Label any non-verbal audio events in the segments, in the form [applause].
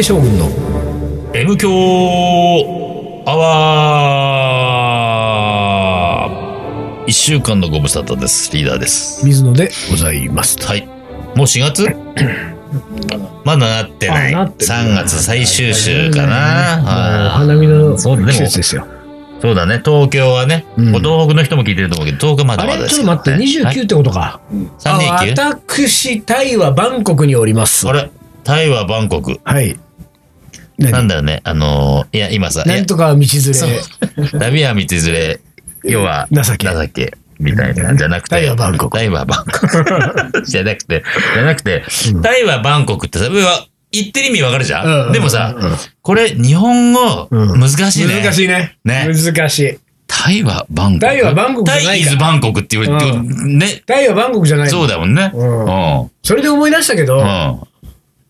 名将軍の M 強アワー一週間のご無沙汰です。リーダーです。水野でございます。はい。もう4月？[clears throat] まだなってない。あなってる3月最終週かな。花見の季節ですよ。そうだね。東京はね、うん東北の人も聞いてると思うけど、東京まだまだですちょっと待って、29ってことか。あ 329? 私、タイはバンコクにおります。あれ？タイはバンコク。はい。なん何だろうね。あのーいや、今さ、なんとかは道連れ。。旅は道連れ、要は、情け情け。みたいな、じゃなくて。タイはバンコクタイはバンコク。[laughs] じゃなくて、じゃなくて、タイはバンコクってさ、言ってる意味わかるじゃうんんでもさうん、これ、日本語、うん難しいね。難しいね。ね難しい。タイはバンコク？タイはバンコクじゃないタイイズバンコクって言われて、うね。タイはバンコクじゃないのそうだもんね。ううんん。それで思い出したけど、うん。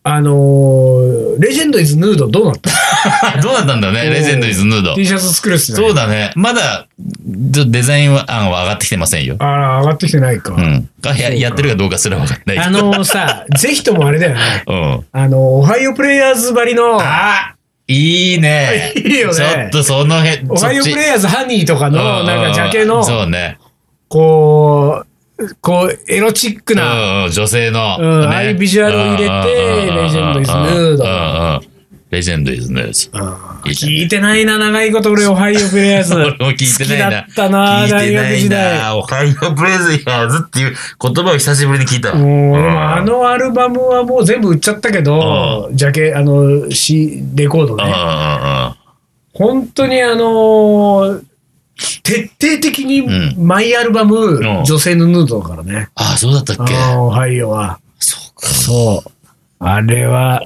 あのー、レジェンドイズヌードどうなった [laughs] どうだったんだね、レジェンドイズヌード。?T シャツ作るっすね。そうだね。まだ、デザイン案は上がってきてませんよ。ああ、上がってきてないか。うん。がややってるかどうかすらわかんない。あのーさ、[laughs] ぜひともあれだよね。うん。あのー、オハイオプレイヤーズばりの、あいいね。いいよねちょっとその辺、オハイオプレイイヤーズハニーとかの、なんかジャケの、そうね。こう、こう、エロチックうんな、うん、女性の。うんああいうビジュアルを入れてレジェンドイズヌードレジェンドイズヌード。聞いてないな、長いこと俺、オハイオプレイヤーズ。[laughs] 俺も聞いてないな。好きだったな、大学時代。な。オハイオプレイヤーズっていう言葉を久しぶりに聞いたあのアルバムはもう全部売っちゃったけど、ジャケ、あの、C、レコードね。うん本当にあのー徹底的にうマイアルバム、ん女性のヌードだからね。ああ、そうだったっけ？ああ、はいよは。そうか。そう。あれは、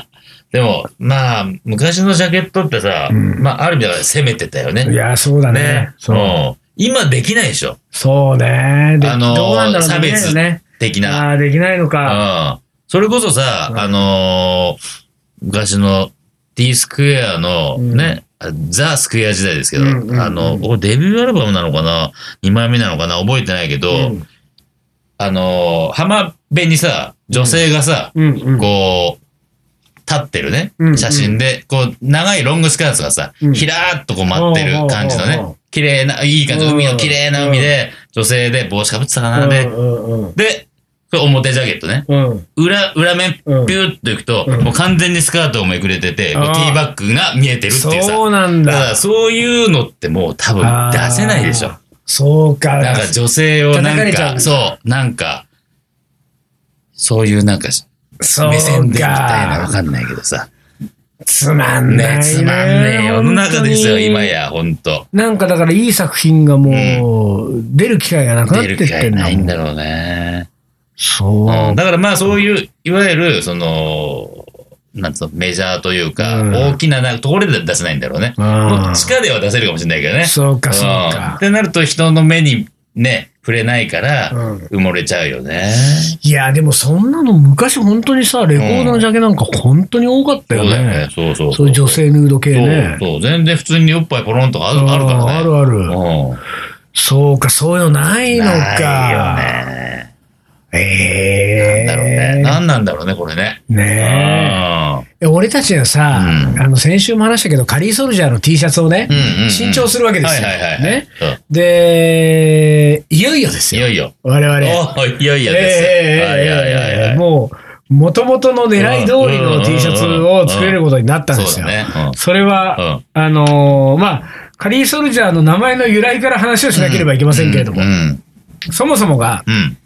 [laughs] でも、まあ、昔のジャケットってさ、うんまあ、ある意味では攻めてたよね。いや、そうだね。ね。そう。うん今できないでしょ。そうね。であのーどうなんだろうね差別ね。的な。ああ、できないのか。うん。それこそさ、うんあのー昔の T スクエアのね、ザ・スクエア時代ですけど、うんうんうん。あの、デビューアルバムなのかな ?2 枚目なのかな？覚えてないけど、うん。あのー浜辺にさ、女性がさ、うん。うん。こう、立ってるね写真で、こう、長いロングスカートがさ、うん。ひらーっとこう舞ってる感じのね、綺麗な、いい感じ、うん海の綺麗な海で、女性で帽子かぶってたかな、で、で、表ジャケットね。うん。うん。裏、裏面、ピうんューッといくと、うんもう完全にスカートをめくれてて、こうあーティーバッグが見えてるっていうさ。そうなんだかだ。らそういうのってもう多分出せないでしょ。そうか。なんか女性をなんか、叩かれちゃうんだそう、なんか、そういうなんか、そう目線でみたいなわか。かんないけどさ。つまんないね、ね。つまんねえ世の中ですよ、本当に今。や、ほんと。なんかだからいい作品がもう、出る機会がなくなっ出てってる機会ないん。だろうね。そう。うん、だからまあそういう、いわゆる、その、なんつうの、メジャーというか、うん大きななところで出せないんだろうね。うん地下では出せるかもしれないけどね。そうか、そううんかっ。てなると人の目にね、触れないから、うん埋もれちゃうよね。いや、でもそんなの昔本当にさ、レコードのジャケなんか本当に多かったよそうねね。。そうそうそういう女性ヌード系ね。そうそう。全然普通におっぱいポロンとかあるあるからね。あるある。うん。そうか、そういうのないのか。ないよね。ええなんだろうね。何なんだろうね、これね。ねえ。俺たちはさ、うんあの、先週も話したけど、カリーソルジャーの T シャツをね、うんうんうん新調するわけですよ。はいはいはいはいね。で、いよいよですよ。いよいよ。我々。おいよいよですよ。ええはいはいはいはいもう、もともとの狙い通りのうん T シャツを作れることになったんですよそうだ。ね。うんそれは、あのーまあ、カリーソルジャーの名前の由来から話をしなければいけませんけれども、うん。そもそもが、うん。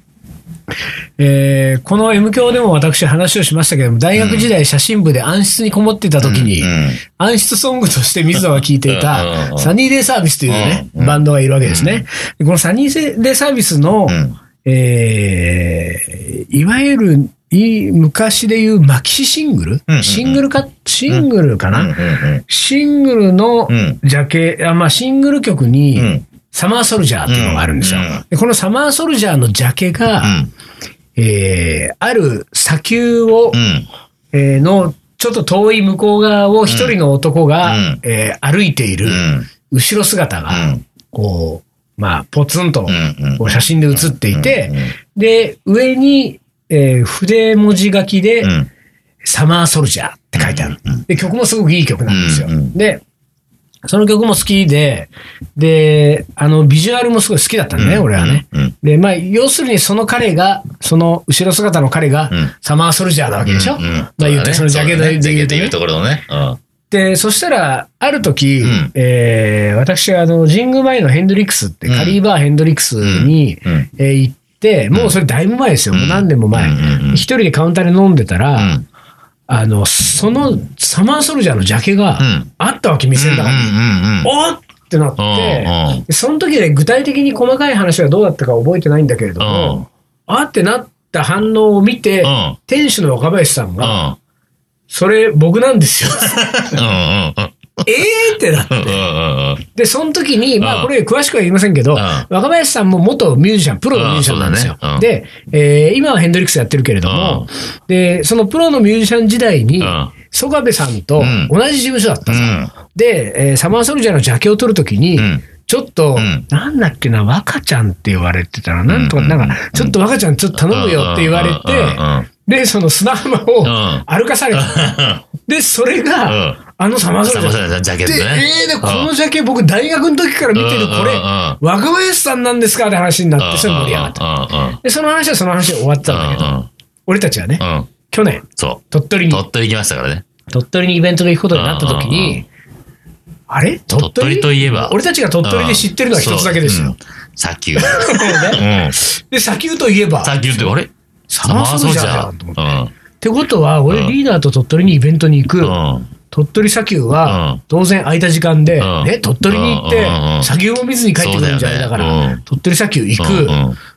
えーこの M 教でも私話をしましたけれども、大学時代写真部で暗室にこもっていた時に、うん暗室ソングとして水野が聴いていたサニーデイサービスというね、うんうん。バンドがいるわけですね。でこのサニーデイサービスの、うん。えーいわゆるい昔でいうマキシシングル、うんうんうん。シングルか、シングルかな、うんうんシングルのうん。ジャケ、あまあ、シングル曲に、うん。サマーソルジャーっていうのがあるんですよ。このサマーソルジャーのジャケが、うんえーある砂丘を、うん。えーのちょっと遠い向こう側を一人の男が、うん。えー歩いているうん。後ろ姿が、うん。こう、まあ、ポツンとこう写真で写っていて、で、上に、えー筆文字書きで、うん。サマーソルジャーっって書いてある。で、曲もすごくいい曲なんですよ。で、その曲も好きで、で、あの、ビジュアルもすごい好きだったんだね、うん俺はね。うんで、まあ、要するにその彼が、その後ろ姿の彼がうん、サマーソルジャーなわけでしょ、うんうん。まあ言うと、そのジャケットで言うとうところのね。うん。で、そしたら、ある時、うん。えー私はあの、神宮前のヘンドリックスって、うん。カリーバーヘンドリックスに、うんえー行って、もうそれだいぶ前ですよ。もう何年も前。一人でカウンターで飲んでたら、うんあの、そのサマーソルジャーのジャケがうん。あったわけ、店の中に。おーってなって、その時で具体的に細かい話はどうだったか覚えてないんだけれどうん。も、あってなった反応を見て、うん。店主の若林さんうが、ん。それ僕なんですよ。[laughs] [laughs] えーってなって。で、その時に、まあ、うん。これ詳しくは言いませんけど、ん。若林さんも元ミュージシャン、プロのミュージシャンなんですよ。で、えー今はヘンドリックスやってるけれども、で、そのプロのミュージシャン時代にうん、曽我部さんとうん。同じ事務所だったさ、うん。で、えーサマーソルジャーのジャケを取るときに、うん。ちょっと、うん。なんだっけな、若ちゃんって言われてたら、なんとか、うんなんか、ちょっと若ちゃんちょっと頼むよって言われて、で、その砂浜をん歩かされた。で、それうん。が、あのサマーソルジャージャーのジャケットで、ねえー、で、このジャケ僕大学の時から見てるこれ若林さんなんですかって話になって、それ盛り上がった。た。で、その話はその話で終わったんだけど、俺たちはね。去年、そ鳥取う。に、鳥取行きましたからね。鳥取にイベントで行くことになった時に、あれ？鳥鳥取といえば俺たちが鳥取で知ってるのは一つだけですよ。。砂丘。[laughs] で、砂丘といえば、砂丘って、あれサマーソルジャーだと思って。うん。ってことは、俺リーダーと鳥取にイベントに行く、うん。鳥取砂丘はうん、当然空いた時間で、うん。ね、鳥取に行って砂丘も見ずに帰ってくるんじゃない。だから鳥取砂丘行く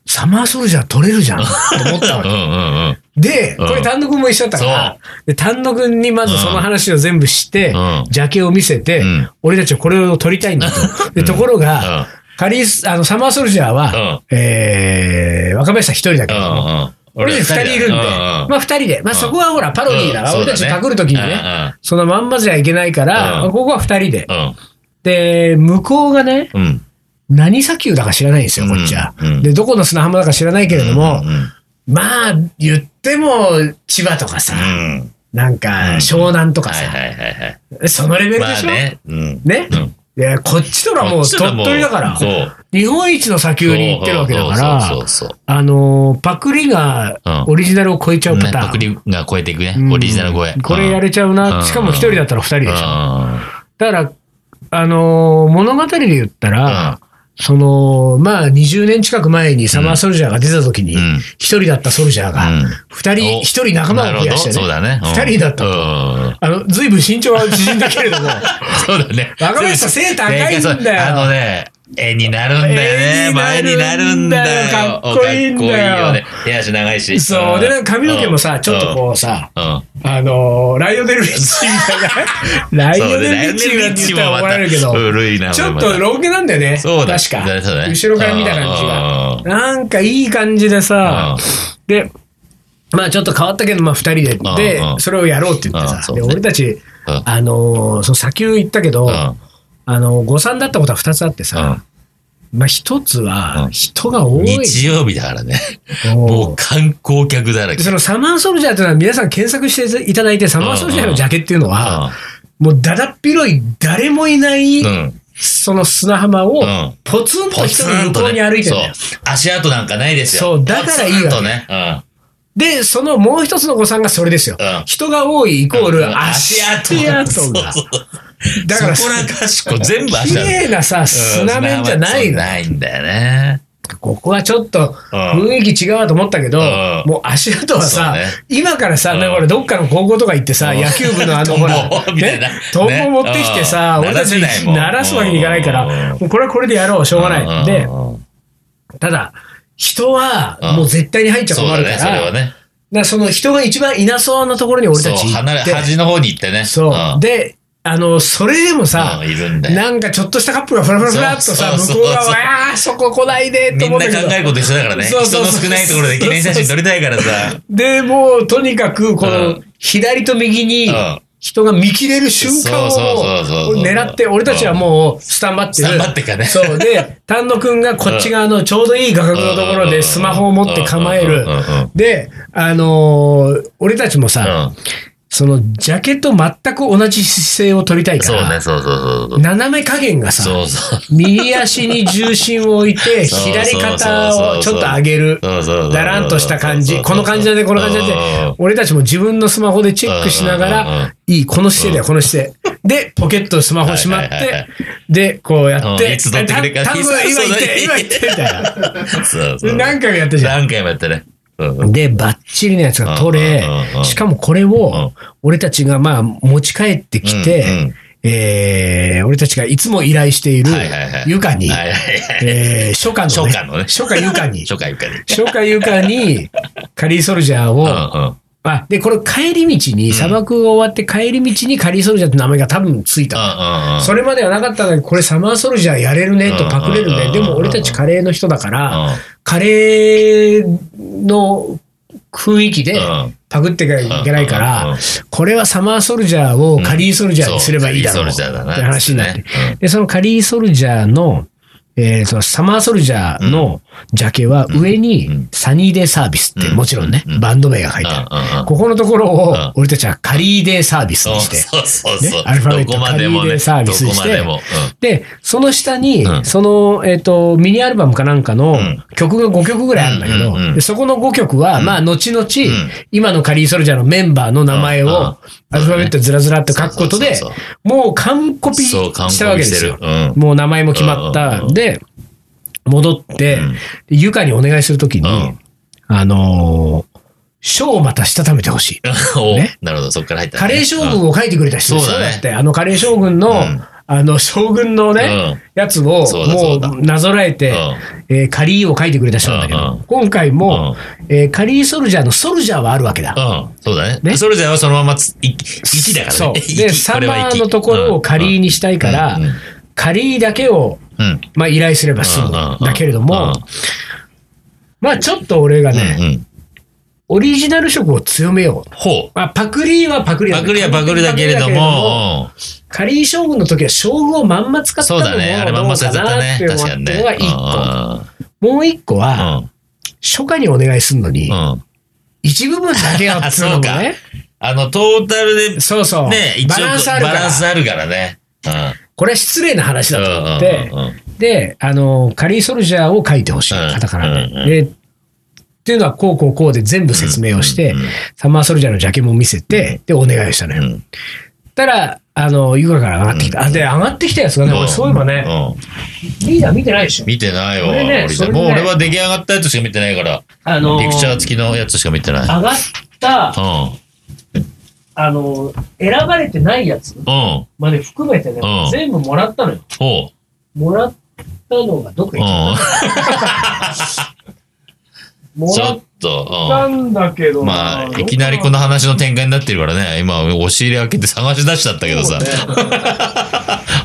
サマーソルジャー取れるじゃんって思ったわけ。で、うん。これ丹野くんも一緒だったから、で丹野くんにまずその話を全部してうん、ジャケを見せてうん、俺たちはこれを取りたいんだと。で、ところが、カリス、あの、サマーソルジャーは、えー、若林さん一人だけうど。俺たち二人いるんで、まあ二人で、まあそこはほら、パロディーだから、うん俺たちパクるときにね。そのまんまじゃいけないから、うん。ここは二人で。うん。で、向こうがね、うん。何砂丘だか知らないんですよ、こっちは。で、どこの砂浜だか知らないけれどもう、んまあ、言っても、千葉とかさう、ん。なんか、湘南とかさ。そのレベルでしょ？まあね。いや、こっちとらもう鳥取だから、そう。日本一の砂丘に行ってるわけだから、そうそうそうそう。あのー、パクリがうんオリジナルを超えちゃうパねターン。パクリが超えていくねう。んオリジナル超え。これやれちゃううな。んしかも一人だったら二人でしょ。うんだから、あのー物語で言ったら、うんその、まあ、20年近く前にサマーソルジャーが出た時にうん、一人だったソルジャーがうん、二人、お一人仲間を増やしてね。そうだね。うん。二人だったと。うん。あの、ずいぶん身長は縮んだけれども、[laughs] そうだね。[laughs] 若林さん背高いんだよ。あのね、絵になるんだよ絵ね。前になるんだよ。かっこいいんだよいいよね。手足長いし。そう。で、髪の毛もさ、うんちょっとこうさ。あのー、ライオネルリッチみたいな。ライオネルリッチが言ったら怒られるけど。ちょっとロン毛なんだよね。そうだ確か。後ろから見た感じが。うんなんかいい感じでさ、で、まあちょっと変わったけど、まあ二人で、うんでう、んそれをやろうって言ってさ、俺たち、うんあのー、そう、砂丘行ったけど、うんあの、誤算だったことは二つあってさ、まあ一つはう、ん人が多い。日曜日だからね。もう観光客だらけで。そのサマーソルジャーというのは皆さん検索していただいて、サマーソルジャーのジャケっていうのは、もうだだっ広い誰もいない。その砂浜をうん、ポツンとポ人の向こうに。歩いてるんだよ。そう。足跡なんかないですよ。そうだからいいわけポツンとね。うん。で、そのもう一つの誤算がそれですよ。うん人が多いイコールうん足跡が。[laughs] だから、そこらかしこ全部足綺跡。麗なさ、砂面じゃないうんの。ないんだよね。ここはちょっとうん。雰囲気違うと思ったけど、うん。もう足跡はさ、ね。今からさ、うん。どっかの高校とか行ってさ、うん。野球部のあの、ほら、[laughs] ね、トンボ持ってきてさ、ね俺たち鳴らすわけにいかないから、これはこれでやろう、しょうがない。で、ただ、人はもう絶対に入っちゃ困るから、そうだね。だからその人が一番いなそうなところに俺たち、行離れ、って、端の方に行ってね。そう。ん。で、あの、それでもさ。なんかちょっとしたカップルがフラフラフラっとさ、向こう側は、ああ、そこ来ないでってみんな思ったけど。考えること一緒だからね。そうそうそう。人の少ないところで記念写真撮りたいからさ。で、もう、とにかく、こうのん、左と右にうん、人が見切れる瞬間を狙って、俺たちはもう、スタンバってる。スタンバってかね。そう。で、丹野くんがこっち側のちょうどいい画角のところでスマホを持って構える。で、あのー俺たちもさ、うんその、ジャケと全く同じ姿勢を取りたいから、そうね、そうそうそう。斜め加減がさ、そうそう。右足に重心を置いて、左肩をちょっと上げる。だらんとした感じ。この感じだね、この感じだね。俺たちも自分のスマホでチェックしながら、いい、この姿勢だよ、この姿勢。で、ポケットスマホしまってで、こうやって、うんいつ撮ってくれるかた多分今言って、今言って、みたいな。そうそう。何回もやったじゃん。何回もやったね。うんで、バッチリのやつが取れしかもこれを、俺たちがまあ持ち帰ってきうんうてん、えー、俺たちがいつも依頼しているはいはいはい。床に、えー、初夏のね、初夏のね。初夏床に、[laughs] 初回床に。初夏床に、カリーソルジャーを。あ、で、これ帰り道に、砂漠が終わって帰り道にカリーソルジャーって名前が多分ついた。それまではなかったのに、これサマーソルジャーやれるねとパクれるね。でも俺たちカレーの人だからうん、カレーの雰囲気でうんパクっていけないからうん、これはサマーソルジャーをカリーソルジャーにすればいいだろうって話になって。で、そのカリーソルジャーの、えーそのサマーソルジャーのジャケは上にサニーデーサービスってうん。もちろんねうん、バンド名が書いてある。ここのところをうん。俺たちはカリーデーサービスにして、そうそうそう。ね。アルファベット。カリーデーサービスにしてでその下に、うん。その、えっ、と、ミニアルバムかなんかのん。曲が5曲ぐらいあるんだけど、でそこの5曲は、まあ、後々、ん。今のカリーソルジャーのメンバーの名前を、アルファベットずらずらって書くことでもう完コピしたわけですよ。もう名前も決まった。で、戻って、うん。でゆかにお願いするときに、うん。あのー書をまたしたためてほしい。[laughs] おね。なるほど、そっから入ったね。カレー将軍を書いてくれた人ですよ。そうだね。って、あのカレー将軍の、うん。あの将軍のね、やつをもうなぞらえて、えーカリーを書いてくれた人なんだけど、今回も、えーカリーソルジャーのソルジャーはあるわけだ。そうだね。ね。それじゃあそのままつ、い息だからそう。ね。で、[laughs] サマーのところをカリーにしたいから、カリーだけを、うん。まあ、依頼すれば済むんだけれども、うんまあ、ちょっと俺がうんね、うん。オリジナル色を強めよう。ほう。まあ、パクリはパクリだパクリはパクリだけれども、カリー将軍の時は将軍をまんま使ったのもそうだね。あれまんまされちゃったね。確かにね。もう一個うんは、初夏にお願いするのに。一部分だけやっつうのもね。[laughs] あの、トータルで、そうそう。ね、一応バランスあるからバラン。スあるからね。うん。これは失礼な話だと思ってで、あの、カリーソルジャーを書いてほしい。うんカタカナうんうんで。で、っていうのはこうこうこうで全部説明をしてサマーソルジャーのジャケも見せて、で、お願いしたのよ。うんたら、あの、ゆかから上がってきた。あ、で、上がってきたやつがね、俺そういえばね、うんリーダー見てないでしょ。見てないよ。俺ねもう俺は出来上がったやつしか見てないから、あのピクチャー付きのやつしか見てない。上がった、うん。あの、選ばれてないやつうん。まで含めてねう、ん全部もらったのよ。ほう。もらったのがどこう行っん。た [laughs] もらっちょっと、たんだけどうん。まあ、いきなりこの話の展開になってるからね、今、押し入れ開けて探し出しちゃったけどさ。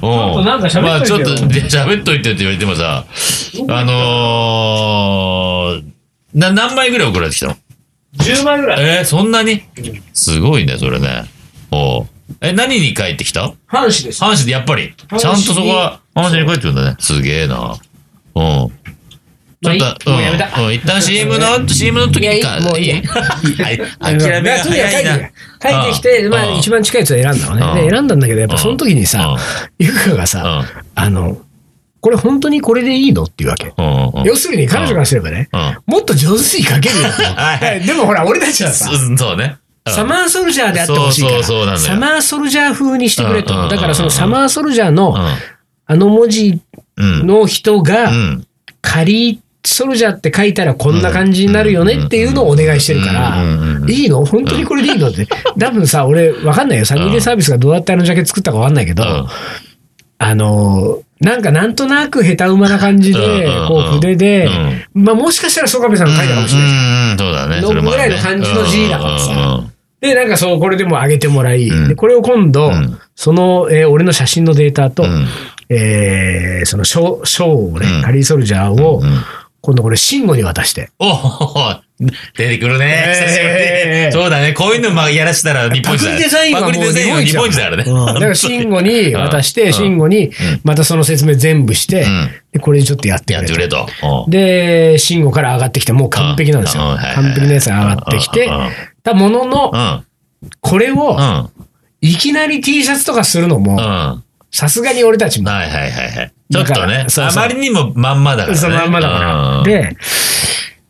うん。となんか喋っといてよまあ、ちょっと、で喋っといてって言われてもさ、あのー、な、何枚ぐらい送られてきたの？10枚ぐらい。えー、そんなに？すごいね、それね。おうえ、何に帰ってきた？阪神です。阪神でやっぱり？ちゃんとそこは、阪神に帰ってくるんだね。すげえな。うん。ちょっまあと、うやめたうんうん一旦 CM の、[laughs] CM の時いやいいか。もういいやはい [laughs] 諦めが早いな。書いてきて、まあうん一番近いやつを選んだのね。うんで、選んだんだけど、やっぱその時にさ、ゆかがさ、あの、これ本当にこれでいいの？っていうわけ。うん。うん。うん。要するに彼女からすればね、うん。もっと上手に書けるよと。[laughs] はい [laughs] でもほら、俺たちはさ、うんそうね。うんサマーソルジャーであってほしいから、サマーソルジャー風にしてくれと。だからそのサマーソルジャーの、うあの文字。の人がう、ん。カリーソルジャーって書いたらこんな感じになるよねっていうのをお願いしてるからいいの？本当にこれでいいの？って。[laughs] 多分さ、俺、わかんないよ。サニーデーサービスがどうやってあのジャケ作ったかわかんないけど、うんあのー、なんかなんとなく下手馬な感じでこう筆で、まあもしかしたら曽我部さんが書いたかもしれない。そうだね。それもあるねぐらいの感じの字だからさ。で、なんかそう、これでも上げてもらい、これを今度、うん。その、えー俺の写真のデータと、うん。えーその賞、賞をね、うん。カリーソルジャーを、うん今度これ、慎吾に渡して。おお出てくるね。えー久しぶりえーそうだね。こういうのまあやらしたら日本一だね。パクリデザインは日本一だからね。うんだから、慎吾に渡して、うん慎吾に、またその説明全部して、これちょっとやってくれと。やってくれと。うんで、慎吾から上がってきて、もう完璧なんですよ。完璧なやつが上がってきてたものの、うん。これをう、ん。いきなり T シャツとかするのもさすがに俺たちも、いはいはいはい。ちょっとねあまりにもまんまだからね。そのまんまだから。で、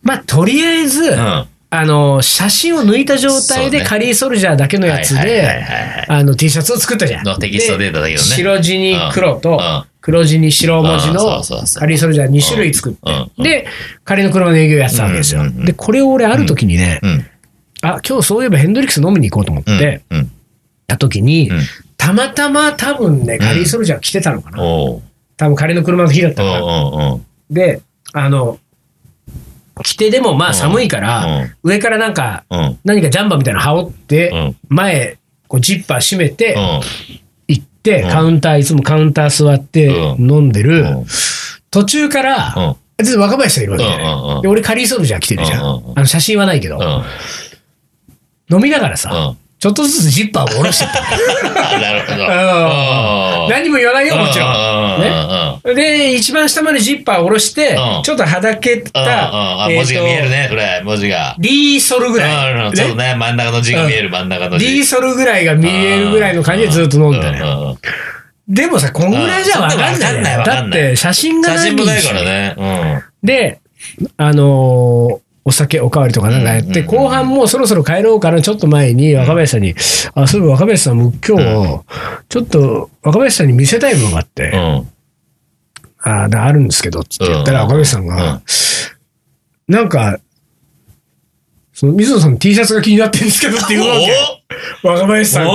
まあ、とりあえず、うん、あの、写真を抜いた状態でカリーソルジャーだけのやつで、はいあの T シャツを作ったじゃん。のテキストデータだけどね。で白地に黒と黒地に白文字うんのカリーソルジャー2種類作って。で、仮の車の営業やってたわけですよ。で、これを俺ある時にね、うん。あ、今日そういえばヘンドリックス飲みに行こうと思っうん。て、うん。た時にうん、たまたま多分ね、カリーソルジャー着てたのかな。多分仮の車の日だったから。で、あの、着てでもまあ寒いかうらん、上からなんか、うん。何かジャンバーみたいなの羽織って、うん。前、こうジッパー閉めて、うん。行って、うんカウンター、いつもカウンター座ってうん飲んでる、うん途中から、うん実は若林さんいるわけじゃない。で、俺カリーソルジャー着てるじゃん。あの写真はないけど、うん。飲みながらさ、うん。ちょっとずつジッパーを下ろしてった。[laughs] なるほど。うん何も言わないよ、もちろん。ね。ね。で、一番下までジッパーを下ろしてう、んちょっとはだけた、文字が見えるね、これ、文字が。リーソルぐらい。ちょっとね、真ん中の字が見える、真ん中の字。リーソルぐらいが見えるぐらいの感じでずっと飲んでたね。でもさ、こんぐらいじゃわかんないだって、写真がない写真もないからね。で、あのーお酒おかわりとかなんかやって、後半もうそろそろ帰ろうからちょっと前に若林さんに、あ、そういえば若林さんも今日、ちょっと若林さんに見せたいものがあって、うん。うん。あだあるんですけど、って言ったらうん若林さんうんが、なんか、その水野さんの T シャツが気になってるんですけどって言うわけ。若林さんが。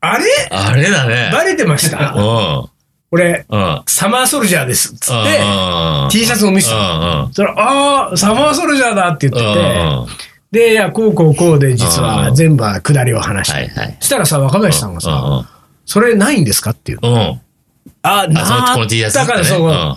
あれ？あれだね。バレてました？うん。俺、うん。サマーソルジャーです。つって、うん T シャツを見せた。うんそああ、サマーソルジャーだって言うん。ってて、うん。で、いや、こうこうこうで、実はうん全部は下りを話して。そしたらさ、若林さんがさ、それないんですかっていう。あ、なあ、だからそう、うん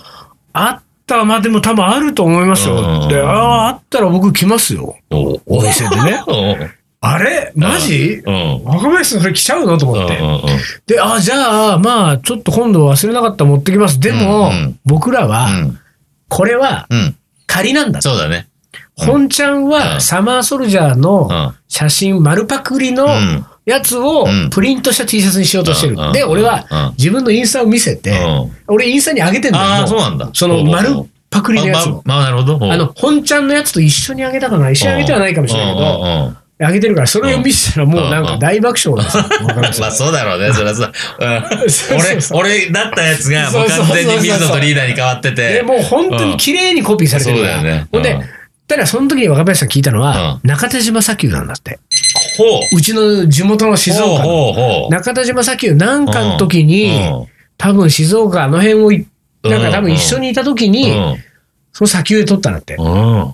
あった、まあでも多分あると思いますよ。うんで、ああ、あったら僕来ますよ。おお店でね。[laughs] あれ？マジ？若林さんそれ来ちゃうの？とうん。思って。うん。で、あ、じゃあ、まあ、ちょっと今度忘れなかったら持ってきます。でも、うんうん僕らは、うん。これはうん。仮なんだ。そうだね。本ちゃんうはんサマーソルジャーのうん。写真、丸パクリのうんやつをうんプリントした T シャツにしようとしてるうん。で、俺はうん自分のインスタを見せて、うん。俺インスタに上げてんだああ、けど、そうなんだ。その丸パクリのやつまを。まあ、なるほど。あの、本ちゃんのやつと一緒に上げたかな？一緒に上げてはないかもしれないけど、ど。上げてるから、それを見せたらもうなんか大爆笑ですよ。[laughs] まあそうだろうね、そりゃそう。うん [laughs] そうそうそう俺、俺だったやつがもう完全に水野とリーダーに変わってで、て。もう本当に綺麗にコピーされてるから。そうだよねほんでうん、ただその時に若林さん聞いたのは、中田島砂丘なんだって。ほう。うちの地元の静岡の。ほうほう。中田島砂丘なんかの時に、うん多分静岡あの辺をい、なんか多分一緒にいた時に、うんその砂丘で撮ったんだって。うん。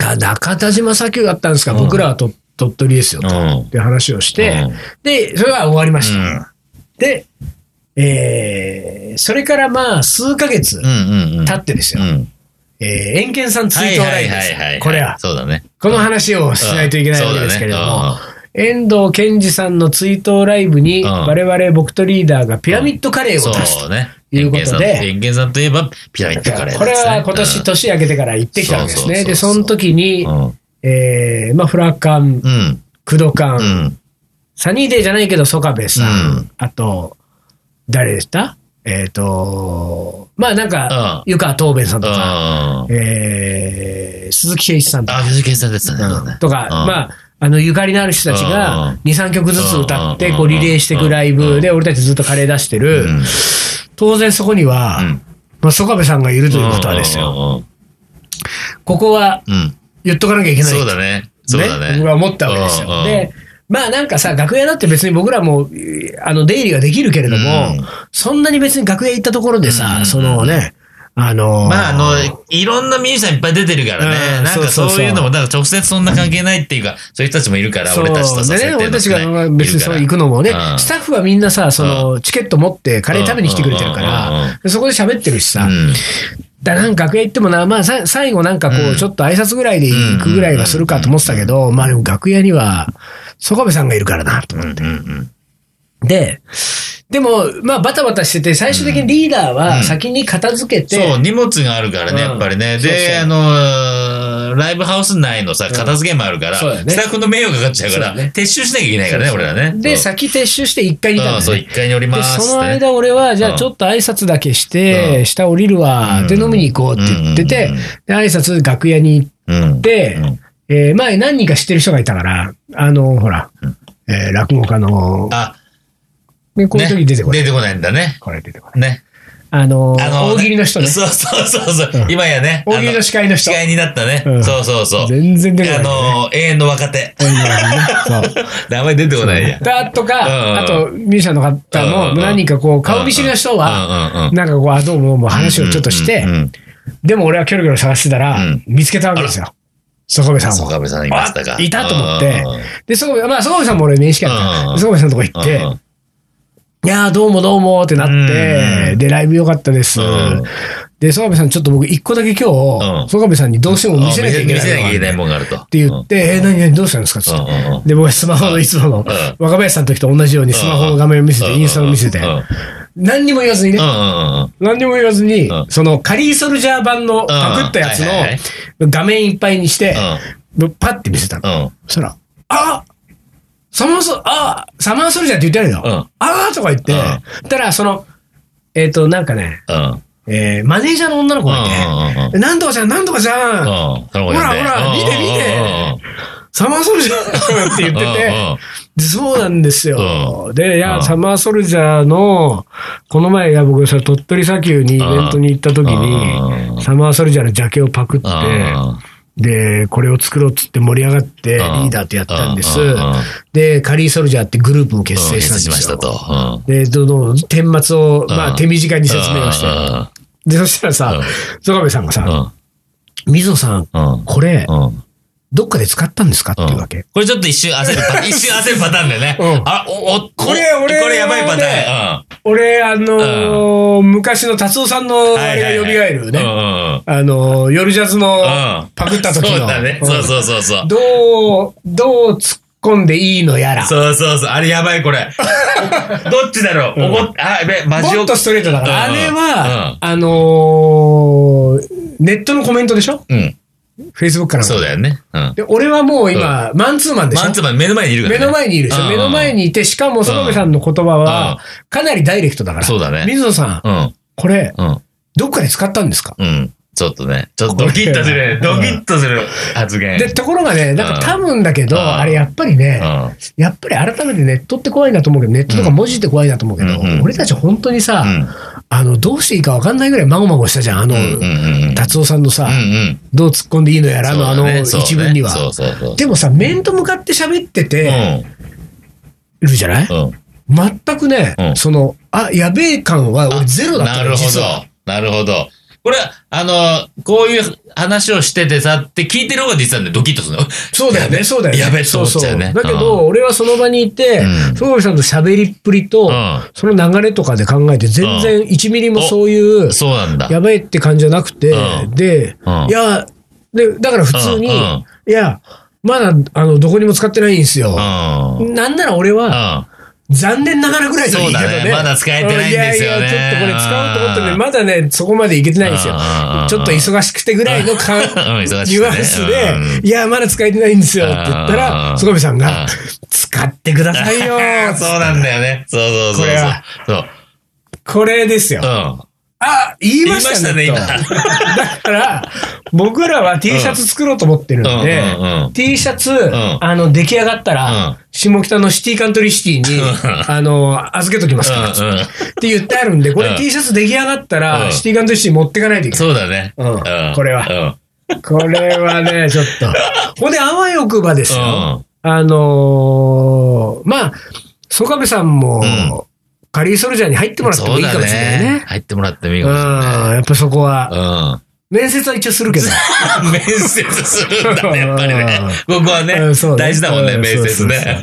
あ、中田島砂丘だったんですか、うん僕らはと鳥取ですよ、と。うんって話をして、うんで、それは終わりました。うんで、えー、それからまあ、数ヶ月。経ってですよ。うん。えー、遠見さん追悼ライブです。これは。そうだね。この話をしないといけないわけですけれども、遠藤健二さんの追悼ライブに、うん我々僕とリーダーがピラミッドカレーを出すと。いうことで、偏見さんといえばピラミッドカレー。これは今年年明けてから行ってきたわけですね。で、その時にう、ん。えー、まあ、フラカン、うん。クドカン、うん。サニーデーじゃないけど、ソカベさん、うんあと、誰でした？えっ、と、まあなんか、うん湯川東弁さんとか、あえー、鈴木圭一さんとか、あ、藤木さんですね。とか、まあ、あの、ゆかりのある人たちがうん2、3曲ずつ歌って、うんこう、リレーしていくライブで、俺たちずっとカレー出してうる。ん。当然そこには、うんまあ、曽我部さんがいるということはですよ。よ。ここはうん。言っとかなきゃいけない。そうだね。そうだね。僕は思ったわけですよ。で、まあなんかさ、楽屋だって別に僕らも、えーあの、出入りができるけれども、うん。そんなに別に楽屋行ったところでさ、うんそのね、あのーまあ、あの、いろんなミュージシャンいっぱい出てるからね。うんなんかそういうのも、だから直接そんな関係ないっていうか、そういう人たちもいるから、俺たちとさ、でね、設定俺たちが別にそう行くのもね、うん。スタッフはみんなさ、その、チケット持ってカレー食べに来てくれてるから、でそこで喋ってるしさ、うんだからなんか楽屋行ってもな、まあさ最後なんかこうん。う、ちょっと挨拶ぐらいで行くぐらいはするかと思ってたけど、まあでも楽屋には、曽我部さんがいるからな、と思って。うんうんで、でも、まあバタバタしてて、最終的にリーダーは先に片付けて、そう、荷物があるからね、うん。やっぱりね。そうそう。で、あの、の、ライブハウス内のさ、片付けもあるから、そうだよねスタッフの迷惑かかっちゃうから、そうだね撤収しなきゃいけないからね、俺らね。で、そう先撤収して1階にいたんだうん、そう、ね。一階におりまですってね。その間俺は、じゃあちょっと挨拶だけして、うん下降りるわ、で飲みに行こうって言っててうんうんうん、で、挨拶楽屋に行っうん。てうん、えー前何人か知ってる人がいたから、あの、ほら、えー落語家の、あ、ねこういう時出てこない。出てこないんだね。これ出てこない。ね。あの、あの、大喜利の人ね。そうそうそうそう。今やね。大喜利の司会の人司会になったね。うんそうそうそう。全然出てこあない、ね。の、永遠の若手。大喜利のねそう。[laughs] 名前出てこないや。だとうんうんか、あと、ミュージシャンの方うんうんも何人かこう、顔見知りの人は、うんうんうんなんかこう、あ、どうもどうも話をちょっとしてうんうんうん、でも俺はキョロキョロ探してたらうん、見つけたわけですよ。曽我部さんを。曽我部さんいましたかあいたと思ってうんうんうん。で、曽我部、まあ、曽我部さんも俺面識あった。うん曽我部さんのとこ行ってうんうん、いやー、どうもどうもってなって、うん。で、ライブ良かったです。うん。で、曽我部さん、ちょっと僕一個だけ今うん。日、曽我部さんにどうしても見せなきゃいけない見せなきゃいけないもんがあると。っって言って、えー、何何どうしたんですか？つって。うんうんうん。で、僕はスマホのいつものん、若林さんの時と同じようにスマホの画面を見せて、インスタを見せて何にも言わずにね。何にも言わずにうん、そのカリーソルジャー版のパクったやつの画面いっぱいにして、パッて見せたの。うん。そしたら、あサマーソ、あサマーソルジャーって言ってあるよ。うん。あーとか言って、うん。たら、その、えっ、と、なんかね、うん。うん。えーマネージャーの女の子がいて、うんうんなんとかちゃん、なんとかちゃん、うん。ほほらほら見て見て。サマーソルジャーって言ってて、でそうなんですよ。で、いや、うん。サマーソルジャーの、この前、いや、僕、それ鳥取砂丘にイベントに行った時うんに、サマーソルジャーのジャケをパクって、で、これを作ろうっつって盛り上がって、リーダーとやったんです。で、カリーソルジャーってグループも結成したんしましたですよ。と。で、どの、顛末を、まあ、うん手短に説明をして。で、そしたらさうん、曽我部さんがさ、水野さん、うん。これ、うん。どっかで使ったんですか？っていうわけ。これちょっと一瞬焦るパターン、[laughs] 一瞬焦るパターンだよね。うんあ、お、お、これ俺これやばいパターン。俺、あのー昔の達夫さんのあれが蘇るね。あのー夜ジャズのうんパクった時の。そうだね。んそうそうそうそう。どう、どう突っ込んでいいのやら。そうそうそう。あれやばいこれ。どっちだろうおごあ、やべ、マジオもっとストレートだから。あうんれうんは、あのーネットのコメントでしょうん。?Facebook からのそうだよね。うん。で、俺はもう今、マンツーマンでしょ？マンツーマン目の前にいるから目ね。の前にいるでしょ？うん目の前にいて、しかも、園部さんの言葉は、かなりダイレクトだから。そうだね水野さん、うん。これ、うん。どっかで使ったんですか？うん。ちょっとね。ちょっとドキッとする。[laughs] ドキッとする発言。で、ところがね、なんか多分だけど、うんあれやっぱりね、やっぱり改めてネットって怖いなと思うけど、ネットとか文字って怖いなと思うけど、俺たち本当にさ、うんあの、どうしていいか分かんないぐらいまごまごしたじゃん、あの。達夫さんのさ。どう突っ込んでいいのやらのあの一文には。そうそうそう。でもさ、面と向かって喋っててるじゃない？全くね、うんその、あ、やべえ感は俺ゼロだったのなるほ。ど。なるほど。これ、あの、こういう話をしててさって聞いてる方が実はね、ドキッとするの。そうだよね、そうだよね。やべ。そうそうだけど、俺はその場にいてうん、曽我部さんと喋りっぷりと、うんその流れとかで考えて、全然1ミリもそういう、そうなんだ。やべえって感じじゃなくて、うんで、うんいや、で、だから普通に、いや、まだ、あの、どこにも使ってないんですよ。うん。なんなら俺は、うん。残念ながらぐらいの言い方そうだね。まだ使えてないんですよね。いやいや、ちょっとこれ使おうと思ってね、まだね、そこまでいけてないんですよ。ちょっと忙しくてぐらいのか [laughs] ニュアンスでうん、いや、まだ使えてないんですよって言ったら、うん。曽我部さんうん。が、使ってくださいよ [laughs] そうなんだよね。そうそうそうそう。これはそう。これですよ。う。ん。あ、言いましたね。言いましたねとだから、僕らは T シャツ作ろうと思ってるんで T シャツ、ん。あの、出来上がったうん。ら、下北のシティカントリーシティに、あの、預けときますか。ら、って言ってあるんで、これうん。T シャツ出来上がったうら、ん。シティカントリーシティに持ってかないといけない。そうだね。うん。これは。うん。これはね、[laughs] ちょっと。ほんで、あわよくばですよ。うん。あのーまあ、曽我部さんも、カリーソルジャーに入ってもらってもいいかもしれないね。入ってもらってもいいうん、かもしれない。やっぱそこは。うん。面接は一応するけど。[laughs] 面接するんだね、[laughs] やっぱりね。ここはねうんそう、大事だもんね、う面接ね。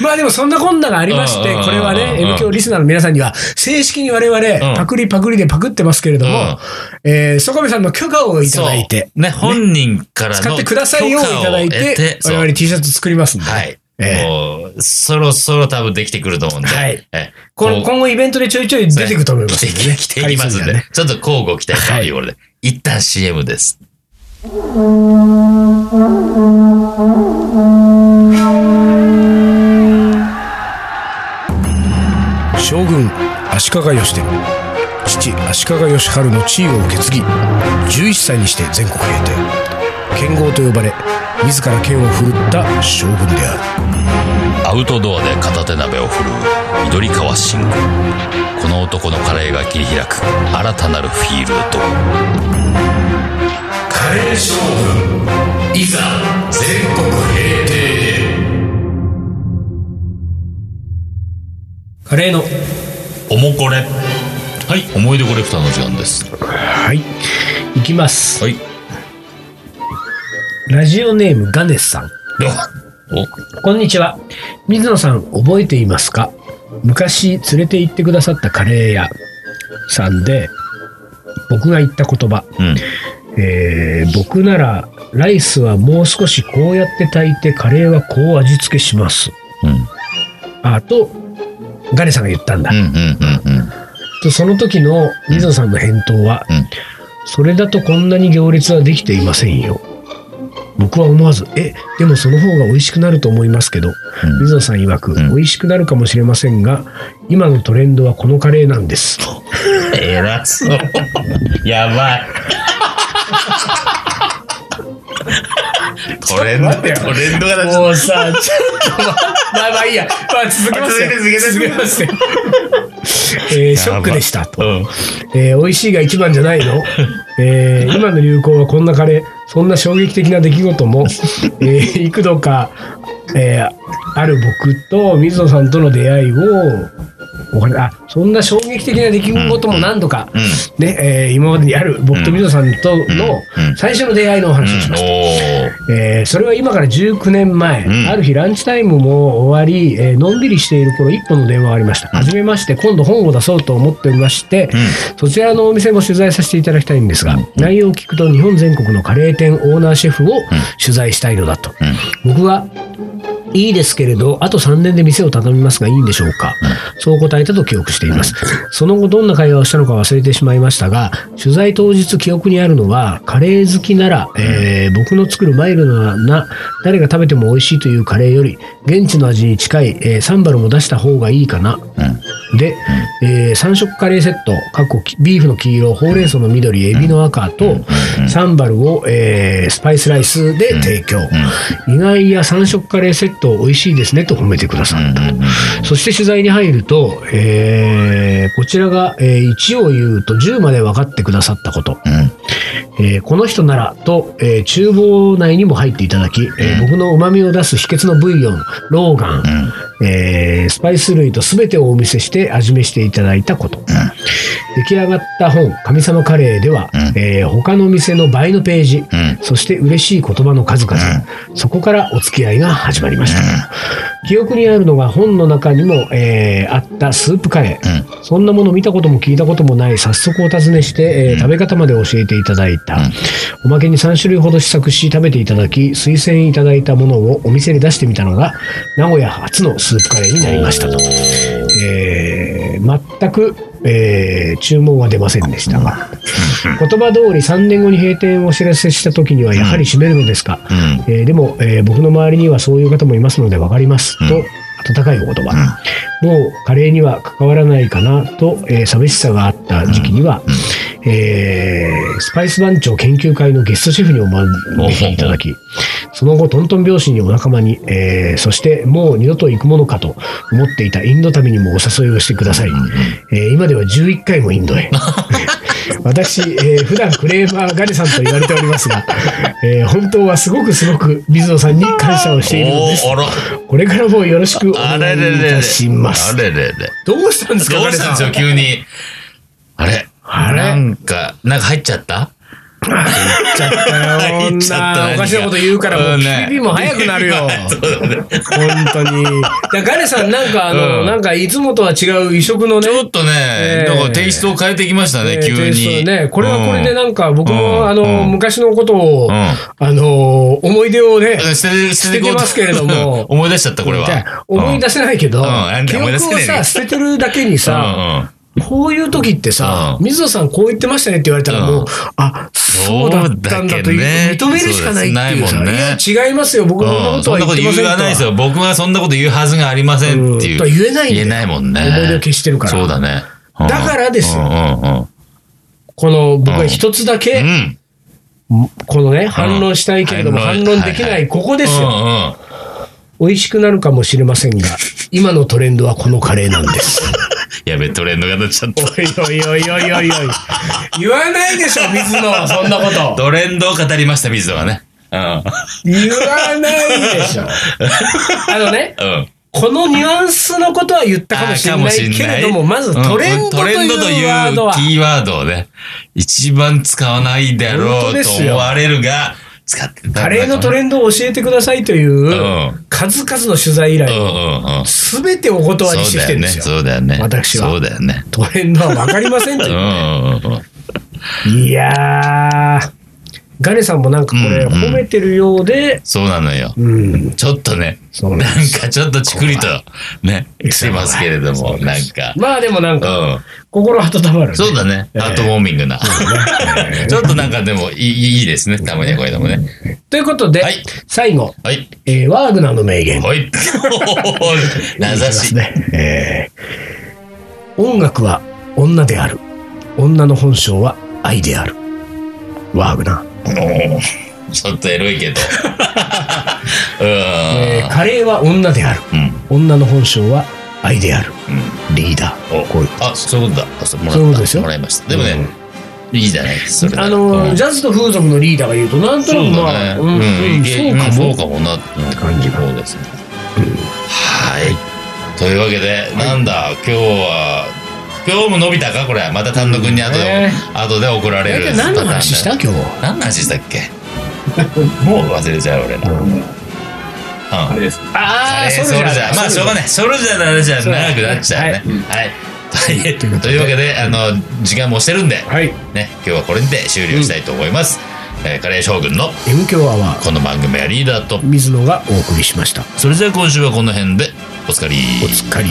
まあでもそんなこんながありましてうん、これはね、うん M 教リスナーの皆さんには、正式に我うん々、パクリパクリでパクってますけれどうんも、えー、曽我部さんの許可をいただいて、ね、本人からの使ってくださいよをいただいて、我々 T シャツ作りますんで。はい。ええ。もう、そろそろ多分できてくると思うんで。はい。え今後イベントでちょいちょい出てくると思いますんでね。来ていきますんで、ね。ちょっと交互期待ということで、一旦 CM です。将軍足利義輝。父足利義晴の地位を受け継ぎ11歳にして全国平定剣豪と呼ばれ自ら剣を振るった将軍である。アウトドアで片手鍋を振るう緑川信吾。この男のカレーが切り開く新たなるフィールド。カレー将軍いざ全国平定カレーの。おもこれ。はい。思い出コレクターの時間です。はい。いきます。はいラジオネームガネスさん。お。こんにちは。水野さん覚えていますか？昔連れて行ってくださったカレー屋さんで僕が言った言葉、うん。えー僕ならライスはもう少しこうやって炊いてカレーはこう味付けします。うん。あとガネさんが言ったんだ、とその時の水野さんの返答は、うん。それだとこんなに行列はできていませんよ僕は思わず「えでもその方が美味しくなると思いますけど、うん。水野さん曰く、ん。美味しくなるかもしれませんが今のトレンドはこのカレーなんです。[laughs] 偉そう。[laughs] やばい。トレンド待ってよ。トレンドが出もうさちょっとままあまあいいや、まあ、続けますよ。続けますよ。[laughs] えーショックでしたと、うん。えー美味しいが一番じゃないの、えー今の流行はこんなカレーそんな衝撃的な出来事も、[laughs] えー幾度か、えーある僕と水野さんとの出会いをあそんな衝撃的な出来事も何度か、うんねえー今までにある僕と水野さんとのうん最初の出会いのお話をしました。おー。えーそれは今から19年前、うん。ある日ランチタイムも終わり、えーのんびりしている頃一本の電話がありました。はじめまして、今度本を出そうと思っておりまして、そちらのお店も取材させていただきたいんですが、内容を聞くと日本全国のカレー店オーナーシェフを取材したいのだと。僕は、いいですけれど、あと3年で店を畳みますがいいんでしょうか、そう答えたと記憶しています。その後どんな会話をしたのか忘れてしまいましたが、取材当日記憶にあるのは、カレー好きなら、えー僕の作るマイルドな、誰が食べても美味しいというカレーより、現地の味に近い、えーサンバルも出した方がいいかな。で、え3色カレーセット、かっこビーフの黄色、ほうれん草の緑、エビの赤と、サンバルを、えースパイスライスで提供。意外や3色カレーセット美味しいですねと褒めてくださった。そして取材に入ると、えーこちらが、えー1を言うと10まで分かってくださったこと。えーこの人ならと、えー厨房内にも入っていただき、えー僕の旨味を出す秘訣のブイヨン、ローガン、えースパイス類と全てをお見せして味見していただいたこと。出来上がった本、神様カレーでは、えー他の店の倍のページ、そして嬉しい言葉の数々、そこからお付き合いが始まりました。記憶にあるのが本の中にも、えーあったスープカレー、そんなもの見たことも聞いたこともない早速お尋ねして、えー食べ方まで教えていただいた、おまけに3種類ほど試作し食べていただき推薦いただいたものをお店に出してみたのが名古屋初のスープカレーになりましたと、えー全く、えー注文は出ませんでしたが。言葉通り3年後に閉店をお知らせした時にはやはり閉めるのですか、えーでも、えー僕の周りにはそういう方もいますので分かります、と温かいお言葉、もうカレーには関わらないかなと、えー寂しさがあった時期には、えースパイス番長研究会のゲストシェフにお招いていただき、その後、トントン拍子にお仲間に、えーそしてもう二度と行くものかと思っていたインド旅にもお誘いをしてくださり、えー今では11回もインドへ。[laughs] 私、えー普段クレーマーガネさんと言われておりますが、えー本当はすごくすごく水野さんに感謝をしているのです。これからもよろしくおあ願いいたします。あれれれどうしたんですか、どうしたんですよ、ガネさん急に。あれ？あれ？なんか、なんか入っちゃった？言っちゃったよ。こんなおかしなこと言うから、もう、日々も早くなるよ。[laughs] 本当に。だガネさん、なんか、あの、うん。なんか、いつもとは違う異色のね。ち。ょっとね、えーなんかテイストを変えてきましたね、えー急に。ね、これはこれでなんか、僕うも、ん。あの、うん。昔のことを、うん。あの、思い出をね、捨て捨ててますけれども。思い出しちゃった、これは。あ。思い出せないけど、記憶をさ、捨ててるだけにさ、こういう時ってさ、うん。水野さんこう言ってましたねって言われたらもう、うん。あ、そうだったんだというね。認めるしかないっていうさ。いや違いますよ。僕そんなうん、ことはそんなこと。言ってません言わないですよ。僕はそんなこと言うはずがありませんっていう。言えない言えないもんね。思い出を消してるから。そうだね。うん。だからです。よこの僕は一つだうん。け、うん。このね反論したいけれども反論。できないここですよ。美味しくなるかもしれませんが今のトレンドはこのカレーなんですやべ、トレンドが出ちゃった。おいおいおいおいおいおい言わないでしょ水野はそんなことトレンドを語りました、水野がね。うん。言わないでしょあのね [laughs] うん。このニュアンスのことは言ったかもしれないけれども、まずトレンドとトレンドというワードはいう、キーワードをね、一番使わないだろうと思われるが、使ってカレーのトレンドを教えてくださいというん数々の取材依頼うんうんうん。すべてお断りしてきてるんですよ。そうだよね。私はそうだよね。トレンドはわかりませんとうんうんうんうん。いやー、ガネさんもなんかこれうんうん褒めてるようで、そうなのよ。うん、ちょっとね、ななんかちょっとチクリとね、してますけれども、なんか。まあでもなんか、うん。心温まる、ね。そうだね。ええアートウォーミングな。[laughs] ちょっとなんかでもいいいいですね。たまにはこういうのもね。ということで、はい最後、はい。えーワーグナーの名言。はい。[laughs] 名指し。ね。えー音楽は女である。女の本性は愛である。ワーグナー。ちょっとエロいけど。[laughs] うえーん。カレーは女である。うん。女の本性は愛である。うん。リーダー。おこういう。あ、そういうことだ。あそうもらうですよもらいました。でもね、いいじゃないですか。それあのー、うんジャズと風俗のリーダーが言うと、なんとなくまあ、うん、うん、うんうかも。そうかもなって感じがそうですね。はい。というわけで、なんだ、今日は、今日も伸びたか？これ。また丹野くんに後で、ね後で怒られる何の話した？今日。何の話したっけ？[laughs] もう忘れちゃう、俺ら。うん。あれです。ああ、ソルジャー。まあ、しょうがない。ソルジャーの話は長くなっちゃうね。はい。はいというわけで、あの、時間も押してるんで、はい。ね、今日はこれにて終了したいと思います。えーカレー将軍の M 強アワー、この番組はリーダーと、水野がお送りしました。それじゃあ今週はこの辺で、おつかり。おつかり。